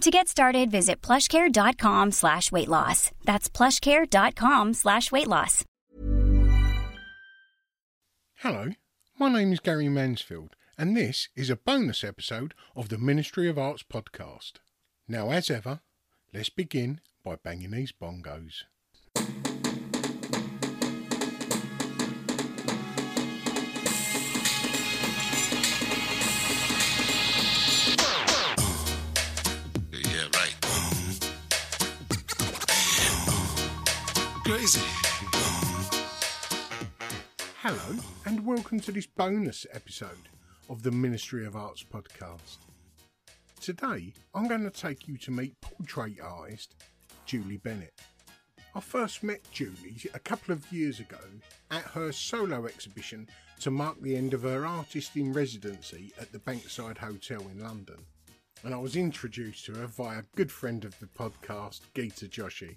To get started, visit plushcare.com slash weight loss. That's plushcare.com slash weight loss. Hello, my name is Gary Mansfield, and this is a bonus episode of the Ministry of Arts podcast. Now, as ever, let's begin by banging these bongos. Hello, and welcome to this bonus episode of the Ministry of Arts podcast. Today, I'm going to take you to meet portrait artist Julie Bennett. I first met Julie a couple of years ago at her solo exhibition to mark the end of her artist in residency at the Bankside Hotel in London. And I was introduced to her via a good friend of the podcast, Geeta Joshi.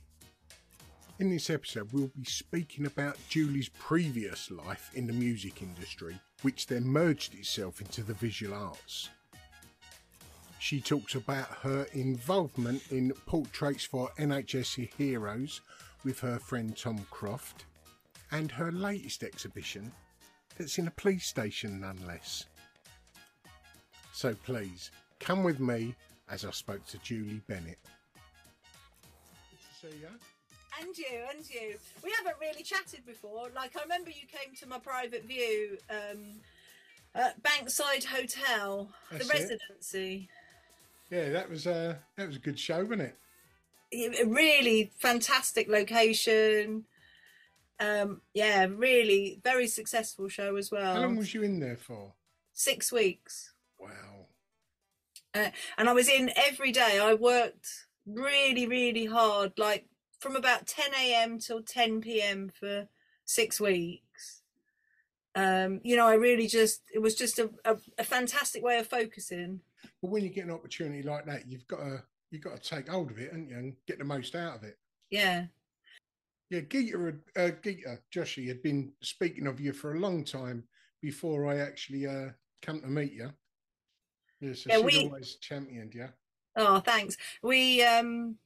In this episode, we'll be speaking about Julie's previous life in the music industry, which then merged itself into the visual arts. She talks about her involvement in portraits for NHS Heroes with her friend Tom Croft, and her latest exhibition that's in a police station nonetheless. So please, come with me as I spoke to Julie Bennett. Good to see you. And you, and you. We haven't really chatted before. Like, I remember you came to my private view um, at Bankside Hotel, That's the it. residency. Yeah, that was a that was a good show, wasn't it? A really fantastic location. Um, yeah, really very successful show as well. How long was you in there for? Six weeks. Wow. Uh, and I was in every day. I worked really, really hard, like from about 10 a.m. till 10 p.m. for six weeks. Um, you know, I really just, it was just a, a, a fantastic way of focusing. But when you get an opportunity like that, you've got to you've got to take hold of it, haven't you, and get the most out of it. Yeah. Yeah, Geeta, uh, Geeta Joshi had been speaking of you for a long time before I actually uh, come to meet you. Yeah, so Yeah, we- always championed you. Oh, thanks. We, um,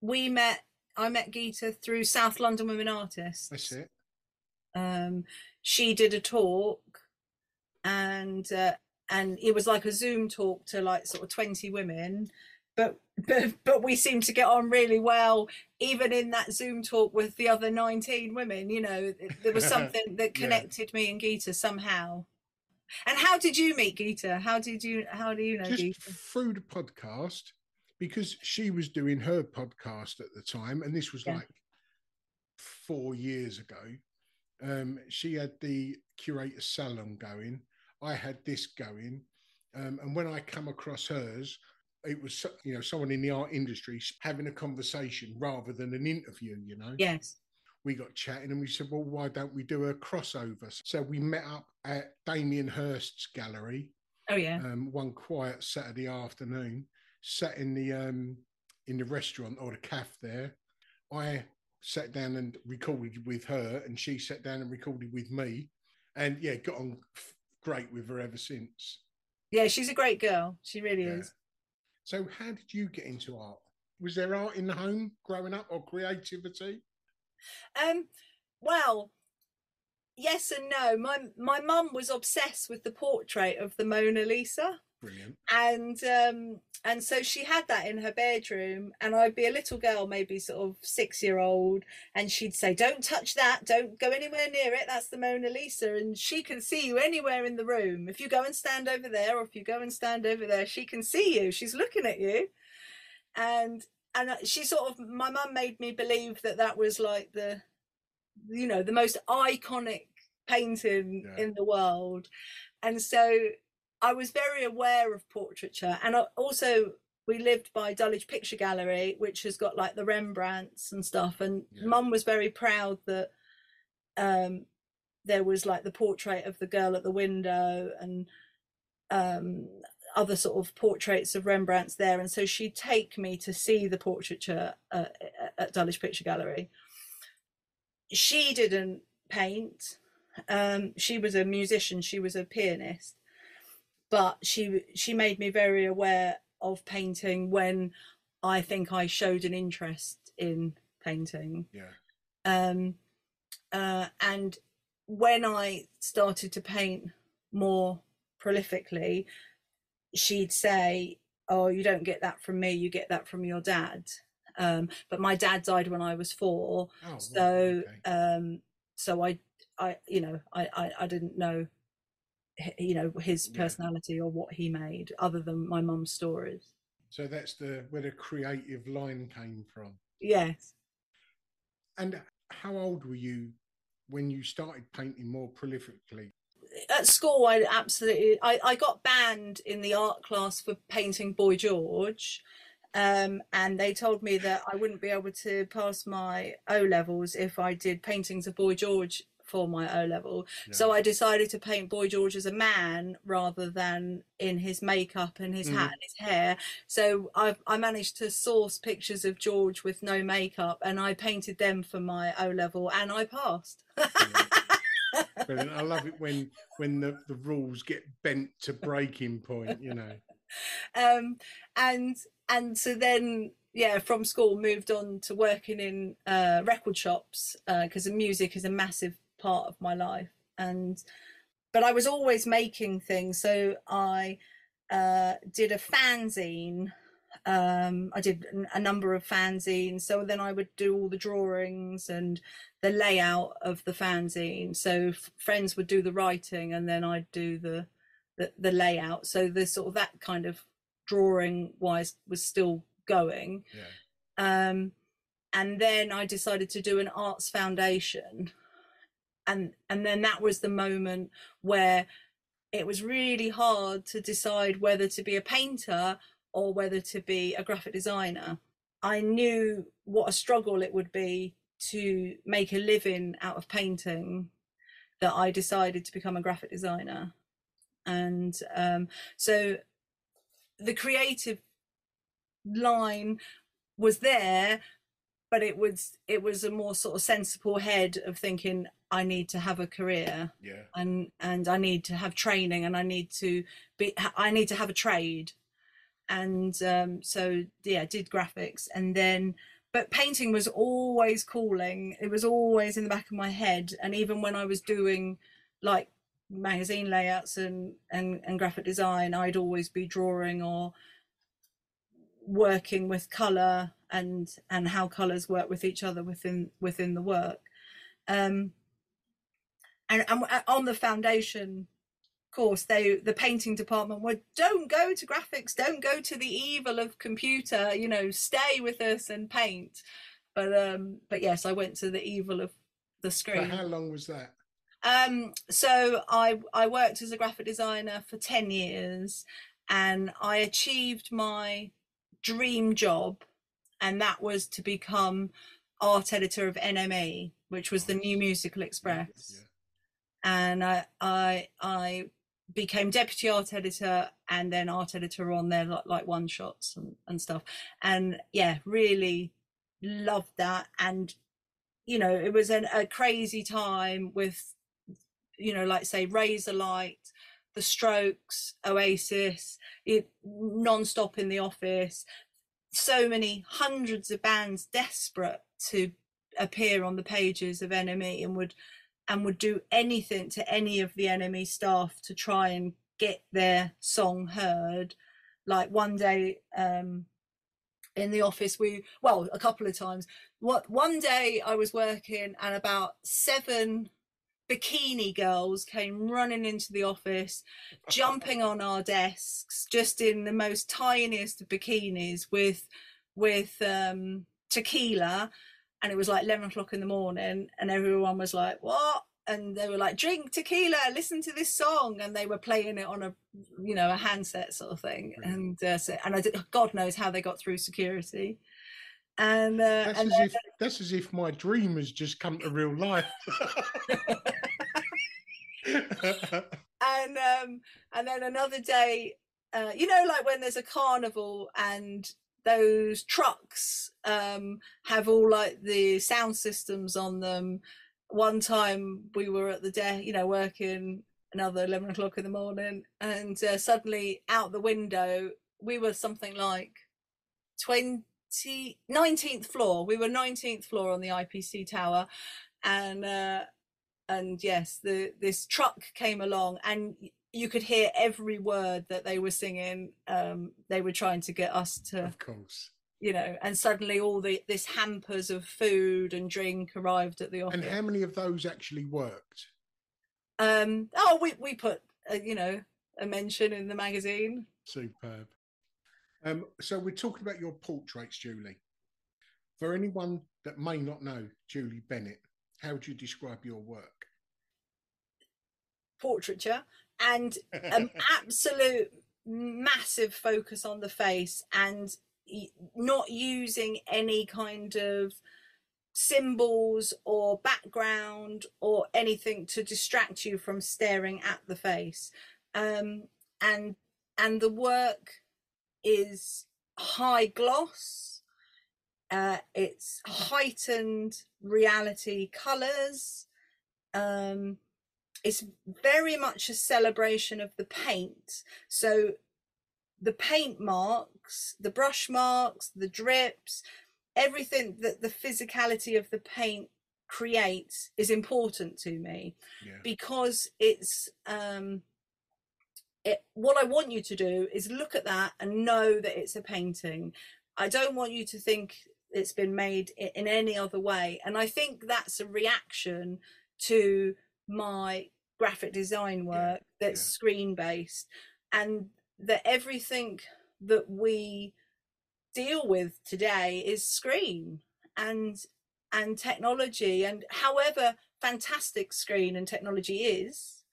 we met, I met Geeta through South London Women Artists. That's it. um, she did a talk and uh, and it was like a zoom talk to like sort of 20 women but but, but we seemed to get on really well even in that zoom talk with the other 19 women you know there was something that Yeah. connected me and Geeta somehow and how did you meet Geeta how did you how do you know Just Geeta through the podcast, because she was doing her podcast at the time, and this was Yeah. like four years ago. Um, she had the curator salon going. I had this going, um, and when I come across hers, it was you know someone in the art industry having a conversation rather than an interview. You know, yes we got chatting and we said, well, why don't we do a crossover? So we met up at Damien Hirst's gallery oh yeah um, one quiet Saturday afternoon, sat in the um, in the restaurant or the cafe there. I sat down and recorded with her, and she sat down and recorded with me, and yeah, got on great with her ever since. Yeah, she's a great girl. She really Yeah. is. So, how did you get into art? Was there art in the home growing up, or creativity? Um, well, yes and no. My my mum was obsessed with the portrait of the Mona Lisa. Brilliant. and um and so she had that in her bedroom and i'd be a little girl maybe sort of six year old and she'd say don't touch that. Don't go anywhere near it. That's the mona lisa. And she can see you anywhere in the room. If you go and stand over there or if you go and stand over there she can see you. She's looking at you. And and uh, she sort of my mum made me believe that that was like the you know the most iconic painting Yeah. in the world. And so I was very aware of portraiture, and I- also we lived by Dulwich Picture Gallery, which has got like the Rembrandts and stuff. And Yeah. Mum was very proud that um, there was like the portrait of the girl at the window and um, other sort of portraits of Rembrandts there. And so she'd take me to see the portraiture uh, at Dulwich Picture Gallery. She didn't paint. Um, she was a musician. She was a pianist but she she made me very aware of painting when I think I showed an interest in painting. Yeah. Um, uh, and when I started to paint more prolifically, she'd say, "Oh, you don't get that from me. You get that from your dad." Um, but my dad died when I was four, Oh, so okay. um, so I I you know I I, I didn't know you know his Yeah. personality or what he made other than my mum's stories So that's the where the creative line came from. yes And how old were you when you started painting more prolifically? at school i absolutely i, I got banned in the art class for painting boy george um, and they told me that i wouldn't be able to pass my o levels if i did paintings of boy george for my o level. So i decided to paint boy george as a man rather than in his makeup and his hat and his hair. So I, I managed to source pictures of george with no makeup and i painted them for my o level and i passed. Brilliant. I love it when when the, the rules get bent to breaking point, you know. um and and so then yeah from school moved on to working in uh record shops because music is a massive part of my life. And but i was always making things. So i uh did a fanzine um i did a number of fanzines. So then i would do all the drawings and the layout of the fanzine. So f- friends would do the writing and then i'd do the the, the layout. So the sort of that kind of drawing wise was still going. Yeah. um and then i decided to do an arts foundation and and then that was the moment where it was really hard to decide whether to be a painter or whether to be a graphic designer. I knew what a struggle it would be to make a living out of painting that i decided to become a graphic designer. And um, so the creative line was there but it was it was a more sort of sensible head of thinking i need to have a career Yeah. and and i need to have training and i need to be i need to have a trade. And um so yeah did graphics and then but painting was always calling. It was always in the back of my head. And even when i was doing like magazine layouts and and, and graphic design i'd always be drawing or working with color and and how colors work with each other within within the work. Um and, and on the foundation course they the painting department would don't go to graphics don't go to the evil of computer you know stay with us and paint. But um but yes i went to the evil of the For screen. how long was that? um, so I I worked as a graphic designer for 10 years and I achieved my dream job and that was to become art editor of NME, which was the New Musical Express. Yeah. And I I I became deputy art editor and then art editor on there like, like one shots and, and stuff. And yeah, really loved that and you know, it was an, a crazy time with, you know, like say Razorlight, The Strokes, Oasis, it non-stop in the office. So many hundreds of bands desperate to appear on the pages of NME and would and would do anything to any of the NME staff to try and get their song heard. Like one day um, in the office, we well a couple of times. What one day I was working and about seven bikini girls came running into the office, jumping on our desks, just in the most tiniest of bikinis with with um, tequila. And it was like 11 o'clock in the morning and everyone was like what? And they were like drink tequila listen to this song. And they were playing it on a you know a handset sort of thing. And uh, so, and I did, god knows how they got through security and uh, that's and as then, if that's as if my dream has just come to real life. And um and then another day uh, you know like when there's a carnival and those trucks um have all like the sound systems on them. One time we were at the desk you know working another 11 o'clock in the morning and uh, suddenly out the window we were something like 20 19th floor. We were 19th floor on the ipc tower and uh and yes the this truck came along and you could hear every word that they were singing. Um they were trying to get us to of course. you know and suddenly all the this hampers of food and drink arrived at the office and how many of those actually worked? Um oh we we put uh, you know a mention in the magazine. Superb um so we're talking about your portraits julie. For anyone that may not know julie bennett how would you describe your work? Portraiture and an absolute massive focus on the face and not using any kind of symbols or background or anything to distract you from staring at the face. Um, and and the work is high gloss uh, it's heightened reality colors um, it's very much a celebration of the paint so the paint marks the brush marks the drips everything that the physicality of the paint creates is important to me yeah. because it's um it what i want you to do is look at that and know that it's a painting i don't want you to think it's been made in any other way and i think that's a reaction to my graphic design work that's yeah. screen based and that everything that we deal with today is screen and and technology and however fantastic screen and technology is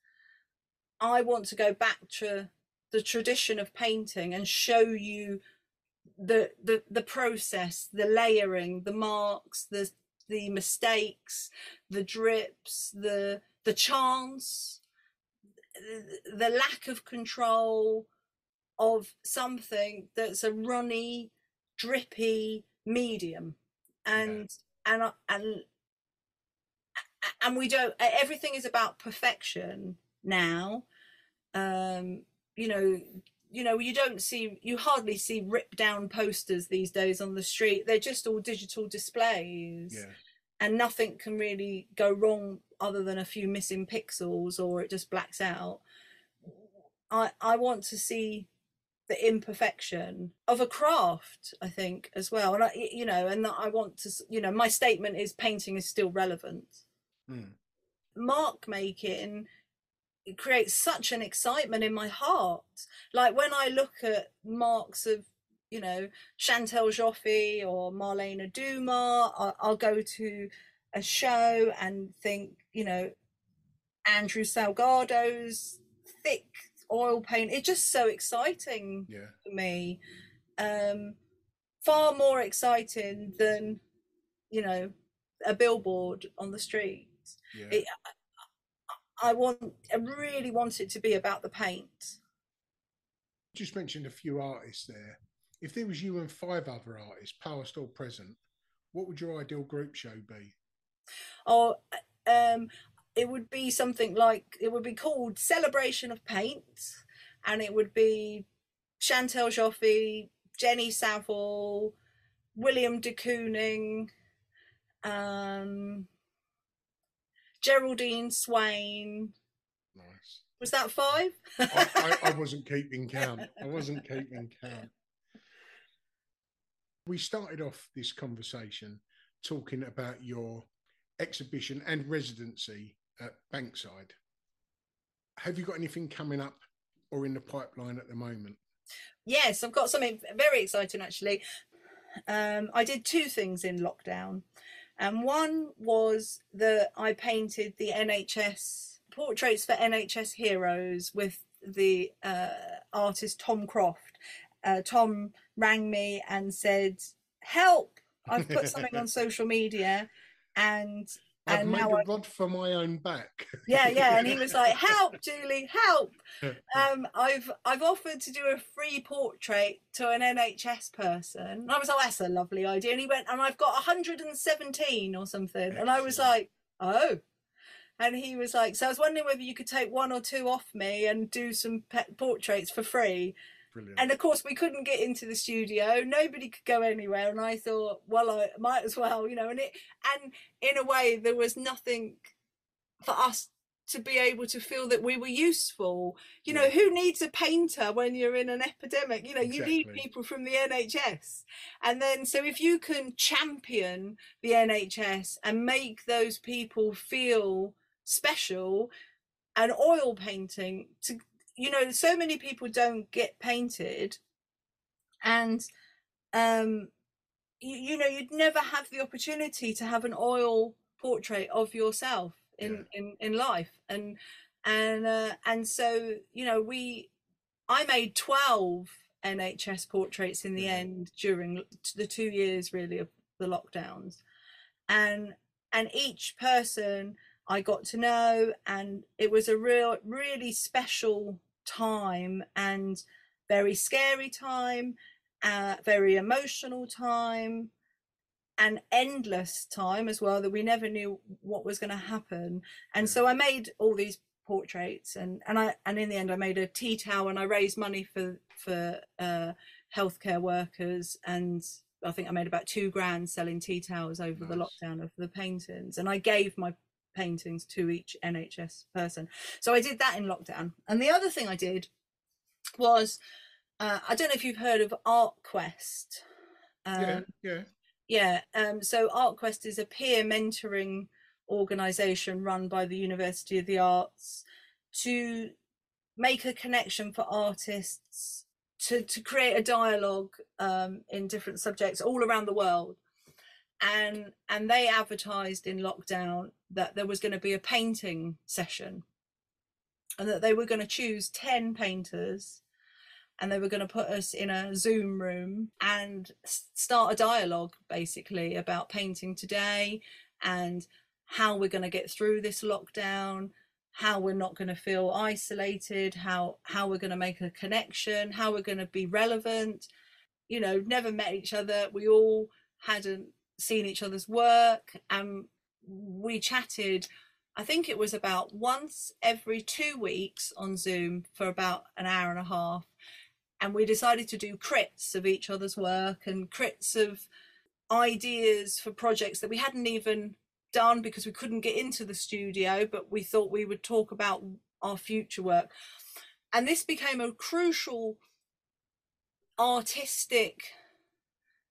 i want to go back to the tradition of painting and show you the the the process the layering the marks the the mistakes the drips the the chance the, the lack of control of something that's a runny drippy medium. And and uh, and and we don't everything is about perfection now um you know you know you don't see you hardly see ripped down posters these days on the street. They're just all digital displays. Yeah. And nothing can really go wrong other than a few missing pixels or it just blacks out. I i want to see the imperfection of a craft i think as well. And i you know and that i want to you know my statement is painting is still relevant. Mm. mark making creates such an excitement in my heart. Like when i look at marks of you know chantal joffe or marlene dumas I'll, I'll go to a show and think you know andrew salgado's thick oil paint. It's just so exciting yeah. for me. Um far more exciting than you know a billboard on the street. Yeah. It, I want, I really want it to be about the paint. just mentioned a few artists there if there was you and five other artists past or present what would your ideal group show be or um, it would be something like it would be called Celebration of Paint, and it would be Chantal Joffe, Jenny Saville, William de Kooning, um, Geraldine Swayne. Nice. Was that five? I, I, I wasn't keeping count. I wasn't keeping count. We started off this conversation talking about your exhibition and residency at Bankside. Have you got anything coming up or in the pipeline at the moment? Yes, I've got something very exciting actually. Um, I did two things in lockdown, and one was that I painted the NHS portraits for NHS heroes with the uh, artist Tom Croft. Uh, Tom rang me and said, "Help! I've put something on social media, and I've and made a I, rod for my own back. yeah, yeah." And he was like, "Help, Julie, help!" um, I've I've offered to do a free portrait to an NHS person. And I was like, that's a lovely idea. And he went, and I've got 117 or something. And I was like, oh. And he was like, so I was wondering whether you could take one or two off me and do some pet portraits for free. Brilliant. And of course, we couldn't get into the studio. Nobody could go anywhere. And I thought, well, I might as well, you know. And it, and in a way, there was nothing for us to be able to feel that we were useful. You know, Yeah. who needs a painter when you're in an epidemic? You know, you need people from the NHS. And then, so if you can champion the NHS and make those people feel special, and oil painting to you know so many people don't get painted and um you, you know you'd never have the opportunity to have an oil portrait of yourself in in in life. And and uh, and so you know we i made 12 nhs portraits in the Brilliant. end during the two years really of the lockdowns. And and each person i got to know and it was a real really special time and very scary time uh, very emotional time and endless time as well that we never knew what was going to happen. And so i made all these portraits and and i and in the end i made a tea towel and i raised money for for uh healthcare workers and i think i made about two grand selling tea towels over the lockdown of the paintings. And i gave my paintings to each nhs person so i did that in lockdown and the other thing i did was uh, i don't know if you've heard of artquest yeah, um, yeah. yeah, um, so ArtQuest is a peer mentoring organization run by the University of the Arts to make a connection for artists to, to create a dialogue um, in different subjects all around the world. And and they advertised in lockdown that there was going to be a painting session and that they were going to choose 10 painters and they were going to put us in a Zoom room and start a dialogue basically about painting today and how we're going to get through this lockdown how we're not going to feel isolated how how we're going to make a connection how we're going to be relevant. You know never met each other. We all hadn't seen each other's work and we chatted I think it was about once every two weeks on Zoom for about an hour and a half and we decided to do crits of each other's work and crits of ideas for projects that we hadn't even done because we couldn't get into the studio but we thought we would talk about our future work. And this became a crucial artistic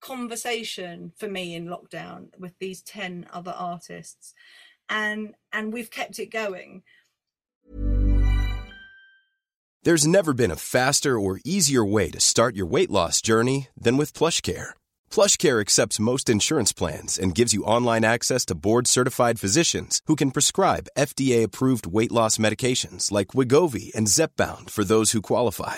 conversation for me in lockdown with these 10 other artists and and we've kept it going There's never been a faster or easier way to start your weight loss journey than with PlushCare. PlushCare accepts most insurance plans and gives you online access to board-certified physicians who can prescribe FDA-approved weight loss medications like Wegovy and Zepbound for those who qualify.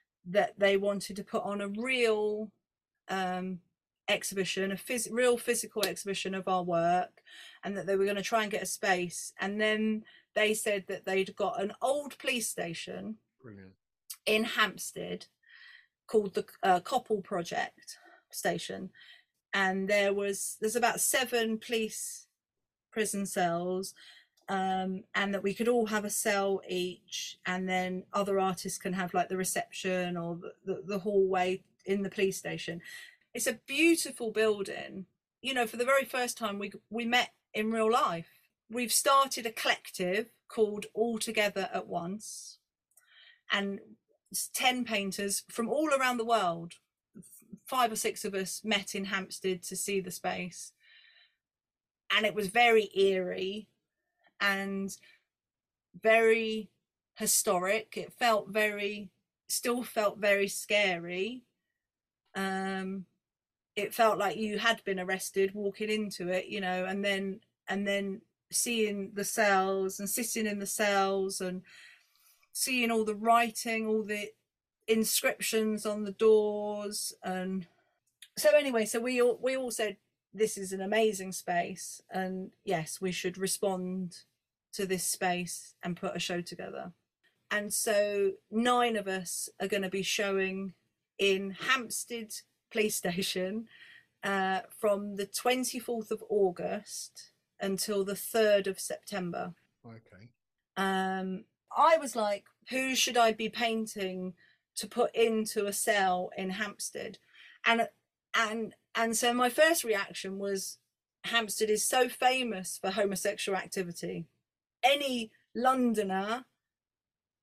that they wanted to put on a real um, exhibition, a phys- real physical exhibition of our work, and that they were going to try and get a space. And then they said that they'd got an old police station Brilliant. in Hampstead called the uh, Koppel Project Station, and there was there's about seven police prison cells, um, and that we could all have a cell each, and then other artists can have like the reception or the, the, the hallway in the police station. It's a beautiful building. You know, for the very first time we we met in real life. We've started a collective called All Together at Once, and 10 painters from all around the world. Five or six of us met in Hampstead to see the space. And it was very eerie and very historic. It felt very, still felt very scary. Um, it felt like you had been arrested walking into it, you know, and then and then seeing the cells and sitting in the cells and seeing all the writing, all the inscriptions on the doors and so anyway, so we all we all said this is an amazing space and yes, we should respond to this space and put a show together. And so nine of us are going to be showing in Hampstead Police Station uh, from the 24th of August until the 3rd of September. Okay. Um, I was like, who should I be painting to put into a cell in Hampstead? And and and so my first reaction was Hampstead is so famous for homosexual activity. Any Londoner,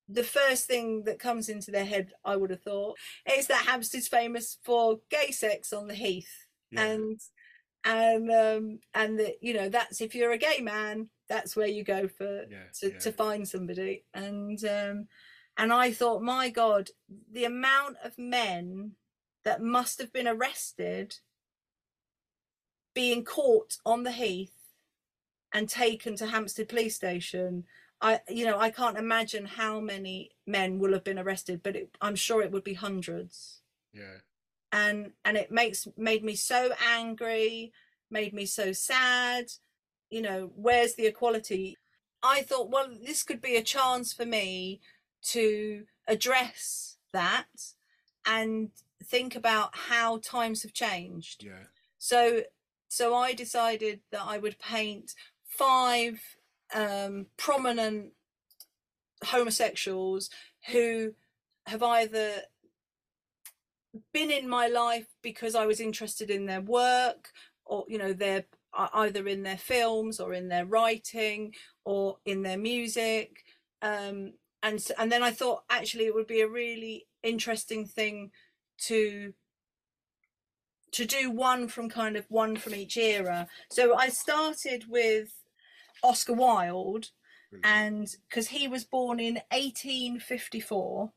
the first thing that comes into their head, I would have thought, is that Hampstead's famous for gay sex on the heath. Yeah. And and um and that you know that's if you're a gay man that's where you go for Yeah, to, yeah. to find somebody and um and i thought my god the amount of men that must have been arrested being caught on the heath and taken to hampstead police station i you know i can't imagine how many men will have been arrested but it, i'm sure it would be hundreds Yeah. and and it makes made me so angry made me so sad you know where's the equality i thought well this could be a chance for me to address that and think about how times have changed Yeah. so so i decided that i would paint five um prominent homosexuals who have either been in my life because I was interested in their work or you know their either in their films or in their writing or in their music um and and then I thought actually it would be a really interesting thing to to do one from kind of one from each era. So I started with Oscar Wilde Brilliant. and because he was born in 1854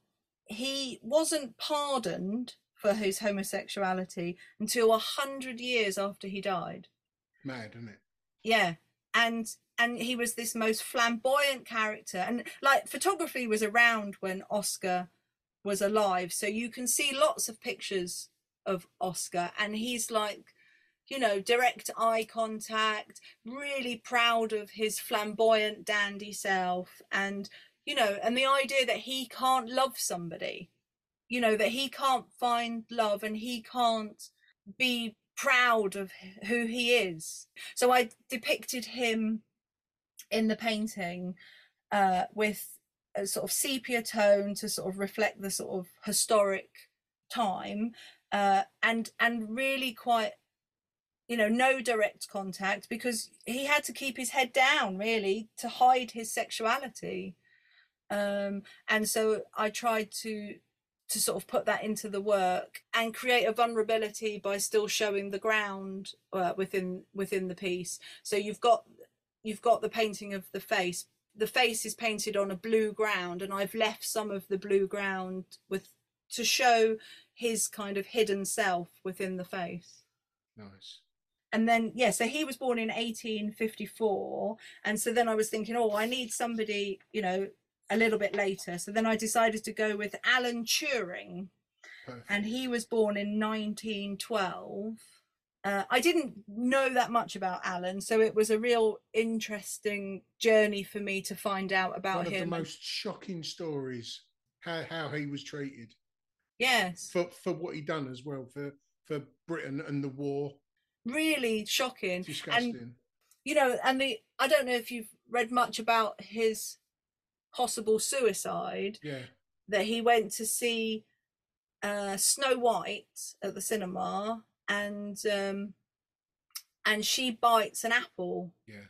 he wasn't pardoned for his homosexuality until a hundred years after he died Mad, isn't it? yeah and and he was this most flamboyant character and like photography was around when oscar was alive so you can see lots of pictures of oscar and he's like you know direct eye contact really proud of his flamboyant dandy self and you know and the idea that he can't love somebody. You know that he can't find love and he can't be proud of who he is. So i depicted him in the painting uh, with a sort of sepia tone to sort of reflect the sort of historic time uh, and and really quite you know no direct contact because he had to keep his head down really to hide his sexuality. Um and so i tried to to sort of put that into the work and create a vulnerability by still showing the ground uh, within within the piece. So you've got you've got the painting of the face. The face is painted on a blue ground and i've left some of the blue ground with to show his kind of hidden self within the face. Nice. And then yeah so he was born in 1854 and so then i was thinking oh i need somebody you know a little bit later so then i decided to go with alan turing Perfect. and he was born in 1912 uh, i didn't know that much about alan so it was a real interesting journey for me to find out about him. One of him the most shocking stories how how he was treated yes for for what he done as well for for Britain and the war. Really shocking and you know and the i don't know if you've read much about his possible suicide yeah. that he went to see uh snow white at the cinema and um and she bites an apple Yeah.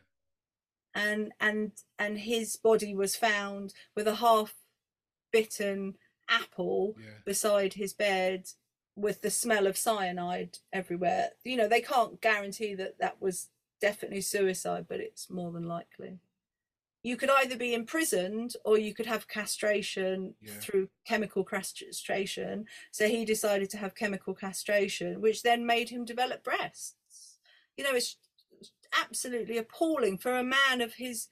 and and and his body was found with a half bitten apple Yeah. beside his bed with the smell of cyanide everywhere. You know they can't guarantee that that was definitely suicide but it's more than likely. You could either be imprisoned or you could have castration Yeah. through chemical castration. So he decided to have chemical castration which then made him develop breasts. You know it's absolutely appalling for a man of his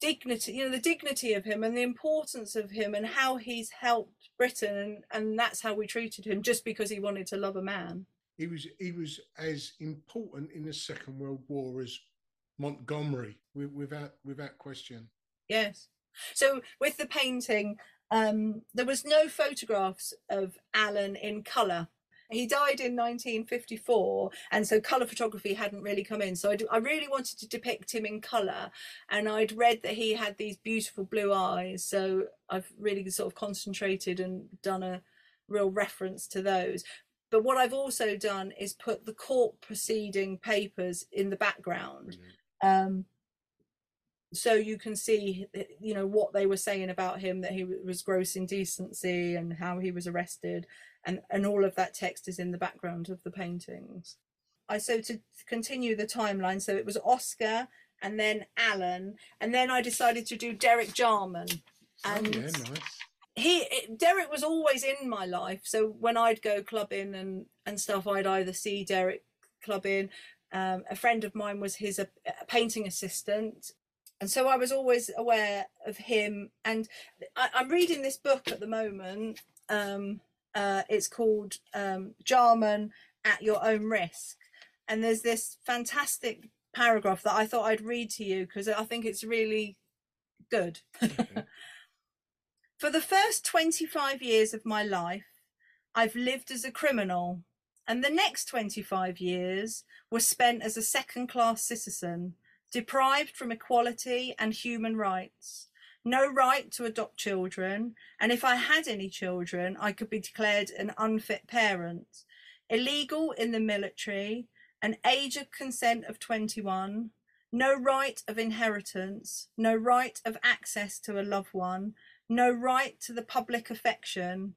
dignity you know the dignity of him and the importance of him and how he's helped britain and, and that's how we treated him just because he wanted to love a man. He was he was as important in the Second World War as Montgomery, without without question. yes. So with the painting um there was no photographs of alan in color he died in 1954 and so color photography hadn't really come in. So I, I really wanted to depict him in color and i'd read that he had these beautiful blue eyes so i've really sort of concentrated and done a real reference to those. But what i've also done is put the court proceeding papers in the background. Um so you can see uh, you know what they were saying about him that he was gross indecency and how he was arrested and and all of that text is in the background of the paintings i so to continue the timeline so it was oscar and then alan and then i decided to do derek jarman and oh, yeah, nice. he it- Derek was always in my life. So when I'd go clubbing and and stuff, I'd either see Derek clubbing. Um, a friend of mine was his uh, a painting assistant, and so I was always aware of him. And I, I'm reading this book at the moment. Um, uh, it's called um, Jarman at Your Own Risk, and there's this fantastic paragraph that I thought I'd read to you because I think it's really good. Okay. For the first 25 years of my life, I've lived as a criminal, and the next 25 years were spent as a second class citizen, deprived from equality and human rights. No right to adopt children, and if I had any children, I could be declared an unfit parent. Illegal in the military, an age of consent of 21, no right of inheritance, no right of access to a loved one, no right to the public affection,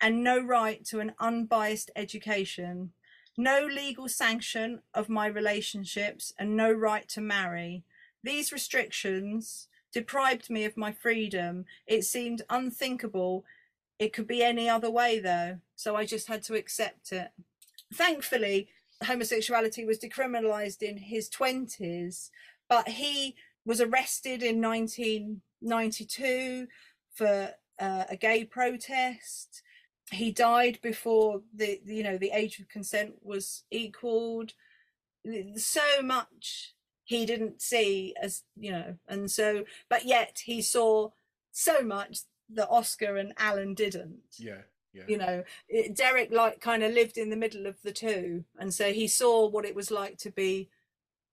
and no right to an unbiased education, no legal sanction of my relationships, and no right to marry. These restrictions deprived me of my freedom. It seemed unthinkable. It could be any other way, though, so I just had to accept it. Thankfully, homosexuality was decriminalized in his 20s, but he was arrested in 1992 for uh, a gay protest. He died before the you know the age of consent was equaled. So much he didn't see as you know, and so but yet he saw so much that Oscar and Alan didn't Yeah, yeah. you know it, derek like kind of lived in the middle of the two and so he saw what it was like to be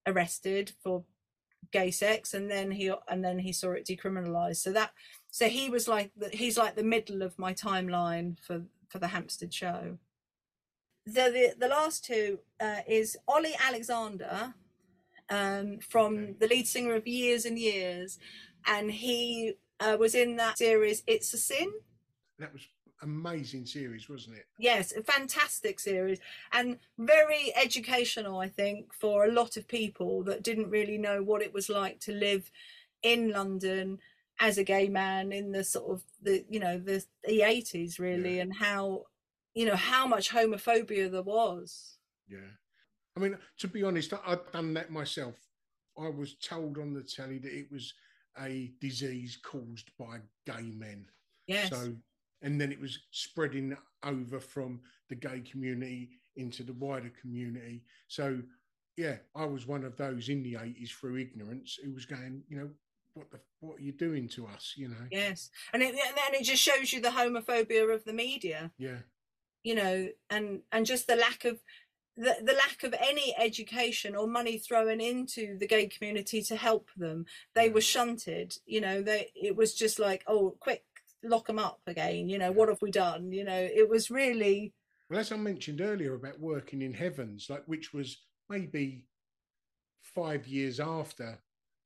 arrested for gay sex and then he and then he saw it decriminalized so that so he was like the, he's like the middle of my timeline for for the hampstead show. The the, the last two uh, is olly alexander um, from the lead singer of years and years and he uh, was in that series it's a sin. That was amazing series, wasn't it? Yes, a fantastic series and very educational, I think, for a lot of people that didn't really know what it was like to live in London as a gay man in the sort of the you know the the eighties really, Yeah. and how you know how much homophobia there was. Yeah. I mean, to be honest, I- I've done that myself. I was told on the telly that it was a disease caused by gay men. Yes. So, and then it was spreading over from the gay community into the wider community. So, yeah, I was one of those in the 80s through ignorance who was going, you know, what the what are you doing to us? You know? Yes, and it, and then it just shows you the homophobia of the media. Yeah. you know and and just the lack of the, the lack of any education or money thrown into the gay community to help them they were shunted you know they it was just like oh quick lock them up again you know what have we done you know it was really Well, as I mentioned earlier about working in Heavens, like which was maybe five years after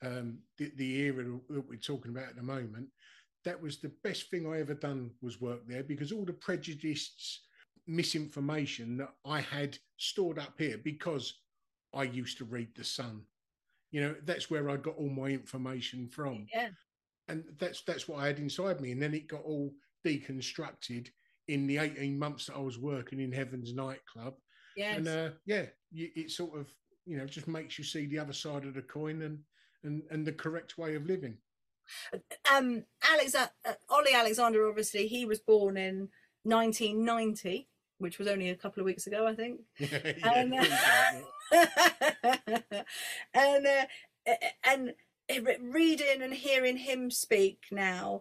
um, the, the era that we're talking about at the moment, that was the best thing I ever done was work there because all the prejudices, misinformation that I had stored up here because I used to read the Sun. You know, that's where I got all my information from yeah and that's that's what I had inside me. And then it got all deconstructed in the 18 months that I was working in Heaven's nightclub. yes And uh, yeah, it sort of you know just makes you see the other side of the coin and and and the correct way of living. um alex uh, olly alexander obviously he was born in 1990 which was only a couple of weeks ago i think yeah, and that. and uh, and reading and hearing him speak now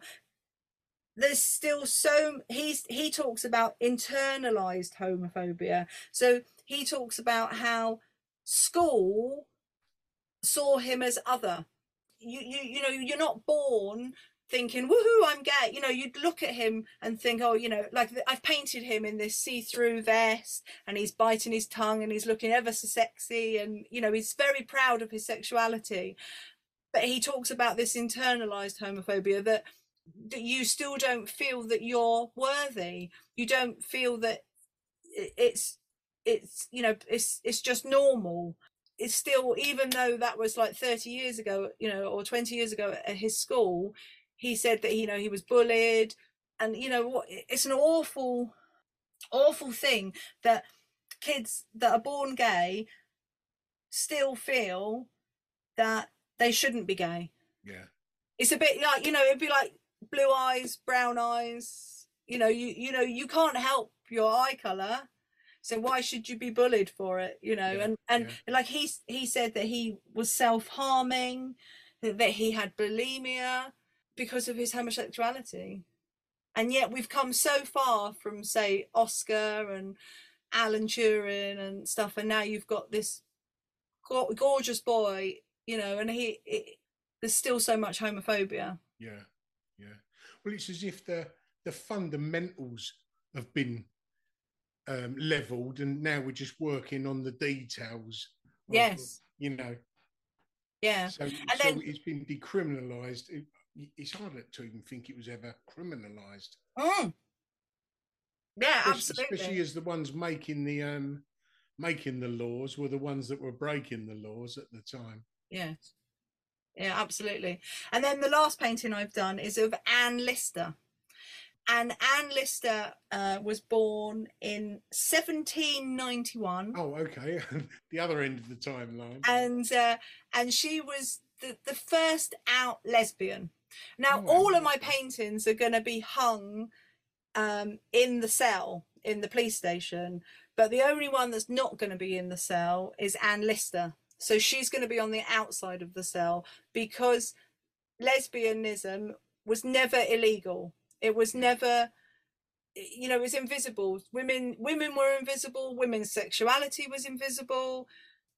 there's still so he's he talks about internalized homophobia so he talks about how school saw him as other. You you you know you're not born thinking woohoo i'm gay. You know you'd look at him and think oh you know like i've painted him in this see-through vest and he's biting his tongue and he's looking ever so sexy and you know he's very proud of his sexuality. But he talks about this internalized homophobia that that you still don't feel that you're worthy. You don't feel that it's it's you know it's it's just normal it's still even though that was like 30 years ago you know or 20 years ago at his school he said that you know he was bullied and you know what it's an awful awful thing that kids that are born gay still feel that they shouldn't be gay. Yeah, it's a bit like you know it'd be like blue eyes brown eyes you know you you know you can't help your eye color so why should you be bullied for it you know? Yeah, and and like he he said that he was self-harming that that he had bulimia because of his homosexuality. And yet we've come so far from say oscar and alan turing and stuff and now you've got this gorgeous boy you know and he it, there's still so much homophobia. Yeah, yeah. Well, it's as if the the fundamentals have been um, leveled, and now we're just working on the details. of- Yes. you know. yeah So, so then- it's been decriminalised. It, it's hard to even think it was ever criminalised. Mm. yeah Especially- absolutely Especially as the ones making the um making the laws were the ones that were breaking the laws at the time. yes yeah absolutely and then the last painting i've done is of anne lister and anne lister uh, was born in 1791 Oh, okay. the other end of the timeline. and uh, and she was the, the first out lesbian. Now Oh, all of my paintings are going to be hung um, in the cell in the police station. But the only one that's not going to be in the cell is anne lister. So she's going to be on the outside of the cell because lesbianism was never illegal it was never you know it was invisible. Women women were invisible women's sexuality was invisible.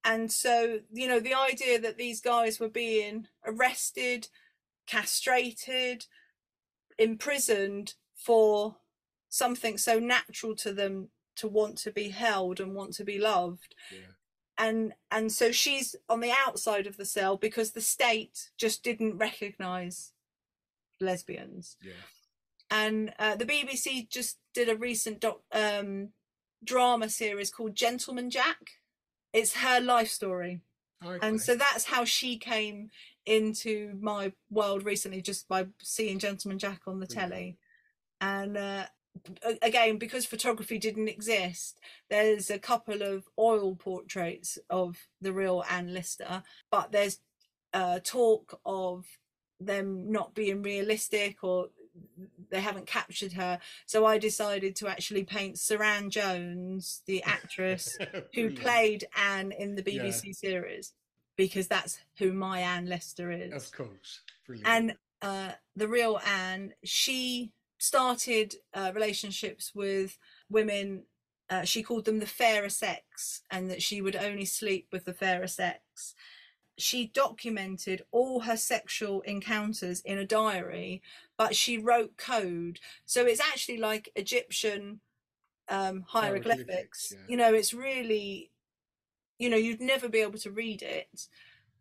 And so you know the idea that these guys were being arrested castrated imprisoned for something so natural to them to want to be held and want to be loved. Yeah. and and so she's on the outside of the cell because the state just didn't recognize lesbians. Yeah. And uh, the BBC just did a recent doc, um, drama series called Gentleman Jack. It's her life story, Okay. and so that's how she came into my world recently, just by seeing Gentleman Jack on the Brilliant. telly. And uh, again, because photography didn't exist, there's a couple of oil portraits of the real Anne Lister, but there's uh, talk of them not being realistic or they haven't captured her. So I decided to actually paint Suranne Jones, the actress who played Anne in the Yeah. BBC series, because that's who my Anne Lister is. Of course. Brilliant. And uh, the real Anne, she started uh, relationships with women. Uh, she called them the fairer sex, and that she would only sleep with the fairer sex. She documented all her sexual encounters in a diary, but she wrote code. So it's actually like Egyptian um, hieroglyphics. Hieroglyphics, yeah. You know, it's really, you know, you'd never be able to read it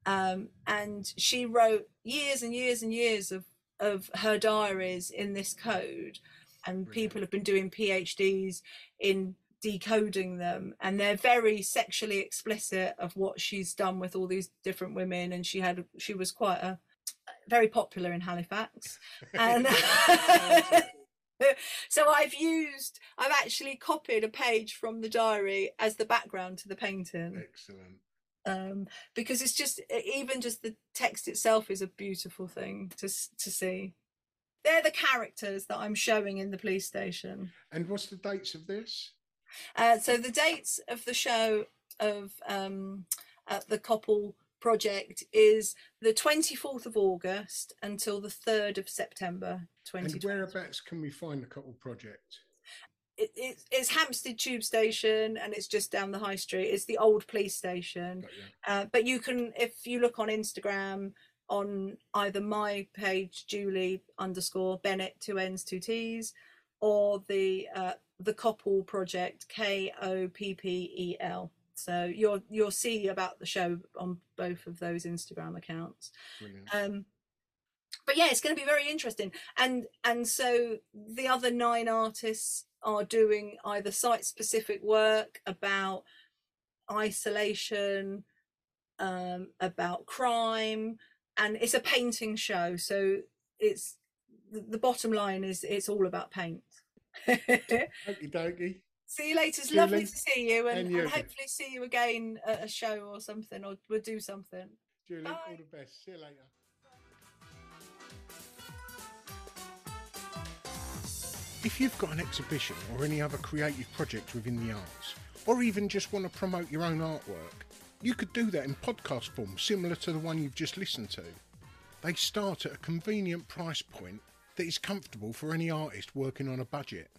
um, and she wrote years and years and years of of her diaries in this code and people have been doing phds in decoding them and they're very sexually explicit of what she's done with all these different women and she had she was quite a very popular in halifax and so i've used i've actually copied a page from the diary as the background to the painting Excellent. um, because it's just even just the text itself is a beautiful thing to to see. They're the characters that I'm showing in the police station. And what's the dates of this? Uh, so the dates of the show of um, uh, the Koppel project is the 24th of August until the 3rd of September And 2020. whereabouts can we find the Koppel project? It, it's, it's Hampstead Tube Station and it's just down the high street. It's the old police station. Uh, but you can, if you look on Instagram, on either my page, Julie underscore Bennett, two N's, two T's, or the uh, the Koppel Project, K O P P E L. So you'll you'll see about the show on both of those Instagram accounts. Um, but yeah, it's going to be very interesting. And and so the other nine artists are doing either site specific work about isolation, um, about crime, and it's a painting show. So it's the bottom line is it's all about paint. Okie dokie. see you later. It's lovely Julie, to see you, and, and and, hopefully see you again at a show or something, or we'll do something. Julie, all the best. See you later. If you've got an exhibition or any other creative project within the arts, or even just want to promote your own artwork, you could do that in podcast form similar to the one you've just listened to. They start at a convenient price point that is comfortable for any artist working on a budget.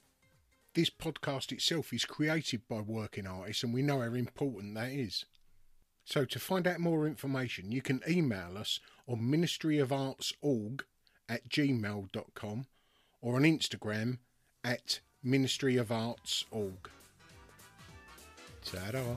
This podcast itself is created by working artists, and we know how important that is. So to find out more information, you can email us on ministryofartsorg at gmail.com or on Instagram at ministryofartsorg. Ta-da.